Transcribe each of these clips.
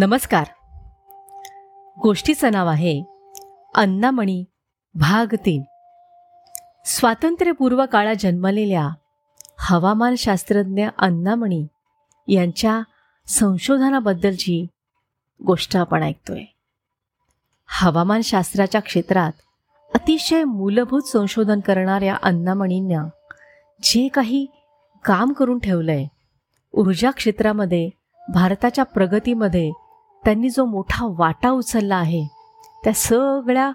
नमस्कार. गोष्टीचं नाव आहे अन्नामणी भाग तीन. स्वातंत्र्यपूर्व काळात जन्मलेल्या हवामानशास्त्रज्ञ अन्नामणी यांच्या संशोधनाबद्दलची गोष्ट आपण ऐकतोय. हवामानशास्त्राच्या क्षेत्रात अतिशय मूलभूत संशोधन करणाऱ्या अन्नामणींना जे काही काम करून ठेवलंय ऊर्जा क्षेत्रामध्ये भारताच्या प्रगतीमध्ये त्यांनी जो मोठा वाटा उचलला आहे त्या सगळ्या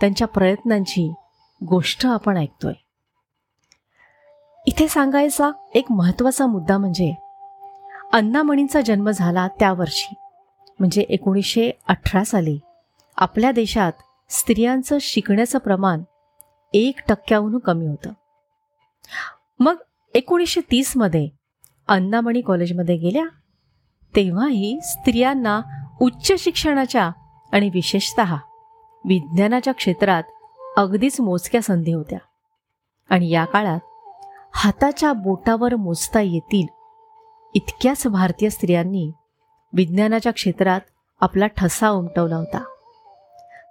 त्यांच्या प्रयत्नांची गोष्ट आपण ऐकतोय. इथे सांगायचा एक महत्त्वाचा मुद्दा म्हणजे अण्णामणींचा जन्म झाला त्या वर्षी म्हणजे एकोणीसशे अठरा साली. आपल्या देशात स्त्रियांचं शिकण्याचं प्रमाण एक टक्क्याहून कमी होतं. मग एकोणीसशे तीसमध्ये अन्नामणी कॉलेजमध्ये गेल्या तेव्हाही स्त्रियांना उच्च शिक्षणाच्या आणि विशेषत विज्ञानाच्या क्षेत्रात अगदीच मोजक्या संधी होत्या. आणि या काळात हाताच्या बोटावर मोजता येतील इतक्याच भारतीय स्त्रियांनी विज्ञानाच्या क्षेत्रात आपला ठसा उमटवला होता.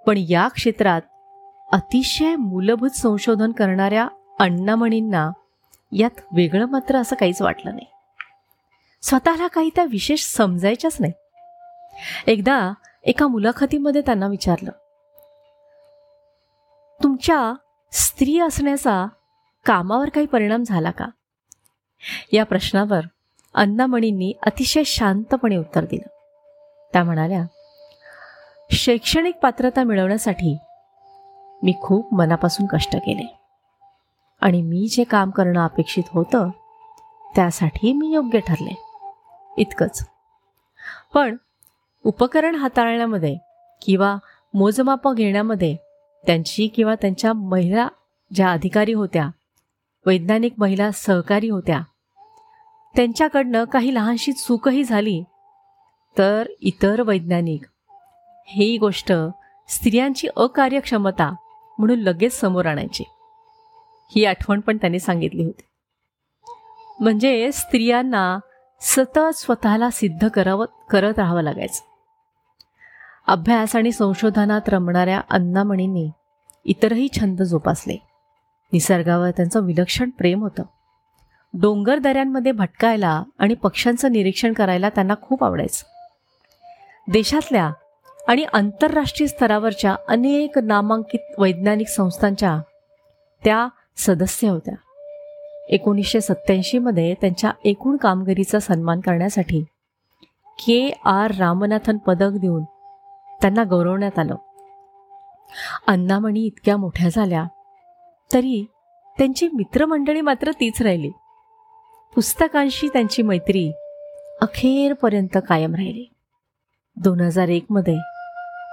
पण या क्षेत्रात अतिशय मूलभूत संशोधन करणाऱ्या अण्णामणींना यात वेगळं मात्र असं काहीच वाटलं नाही. स्वतःला काही त्या विशेष समजायच्याच नाही एकदा एका मुलाखतीमध्ये त्यांना विचारलं तुमच्या स्त्री असण्याचा कामावर काही परिणाम झाला का? या प्रश्नावर अन्नामणींनी अतिशय शांतपणे उत्तर दिलं. त्या म्हणाल्या शैक्षणिक पात्रता मिळवण्यासाठी मी खूप मनापासून कष्ट केले आणि मी जे काम करणं अपेक्षित होतं त्यासाठी मी योग्य ठरले. इतकंच. पण उपकरण हाताळण्यामध्ये किंवा मोजमापं घेण्यामध्ये त्यांची किंवा त्यांच्या महिला ज्या अधिकारी होत्या वैज्ञानिक महिला सहकारी होत्या त्यांच्याकडनं काही लहानशी चूकही झाली तर इतर वैज्ञानिक. ही गोष्ट स्त्रियांची अकार्यक्षमता म्हणून लगेच समोर आणायची. ही आठवण पण त्यांनी सांगितली होती. म्हणजे स्त्रियांना सतत स्वतःला सिद्ध करावं करत राहावं लागायचं. अभ्यास आणि संशोधनात रमणाऱ्या अन्नामणींनी इतरही छंद जोपासले. निसर्गावर त्यांचं विलक्षण प्रेम होतं. डोंगर दऱ्यांमध्ये भटकायला आणि पक्ष्यांचं निरीक्षण करायला त्यांना खूप आवडायचं. देशातल्या आणि आंतरराष्ट्रीय स्तरावरच्या अनेक नामांकित वैज्ञानिक संस्थांच्या त्या सदस्य होत्या. एकोणीसशे सत्त्याऐंशीमध्ये त्यांच्या एकूण कामगिरीचा सन्मान करण्यासाठी के आर रामनाथन पदक देऊन त्यांना गौरवण्यात आलं. अन्नामणी इतक्या मोठ्या झाल्या तरी त्यांची मित्रमंडळी मात्र तीच राहिली. पुस्तकांशी त्यांची मैत्री अखेरपर्यंत कायम राहिली. दोन हजार एकमध्ये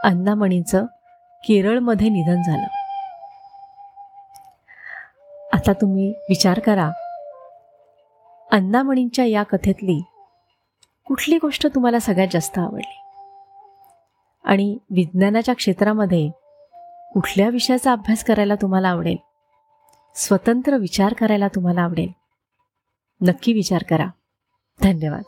अन्नामणींचं केरळमध्ये निधन झालं. आता तुम्ही विचार करा अन्नामणींच्या या कथेतली कुठली गोष्ट तुम्हाला सगळ्यात जास्त आवडली? आणि विज्ञानाच्या क्षेत्रामध्ये कुठल्या विषयाचा अभ्यास करायला तुम्हाला आवडेल? स्वतंत्र विचार करायला तुम्हाला आवडेल? नक्की विचार करा. धन्यवाद.